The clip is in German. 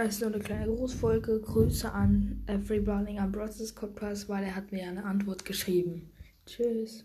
Es ist nur eine kleine Grußfolge. Grüße an Everybody am Brothers Podcast, weil er hat mir eine Antwort geschrieben. Tschüss.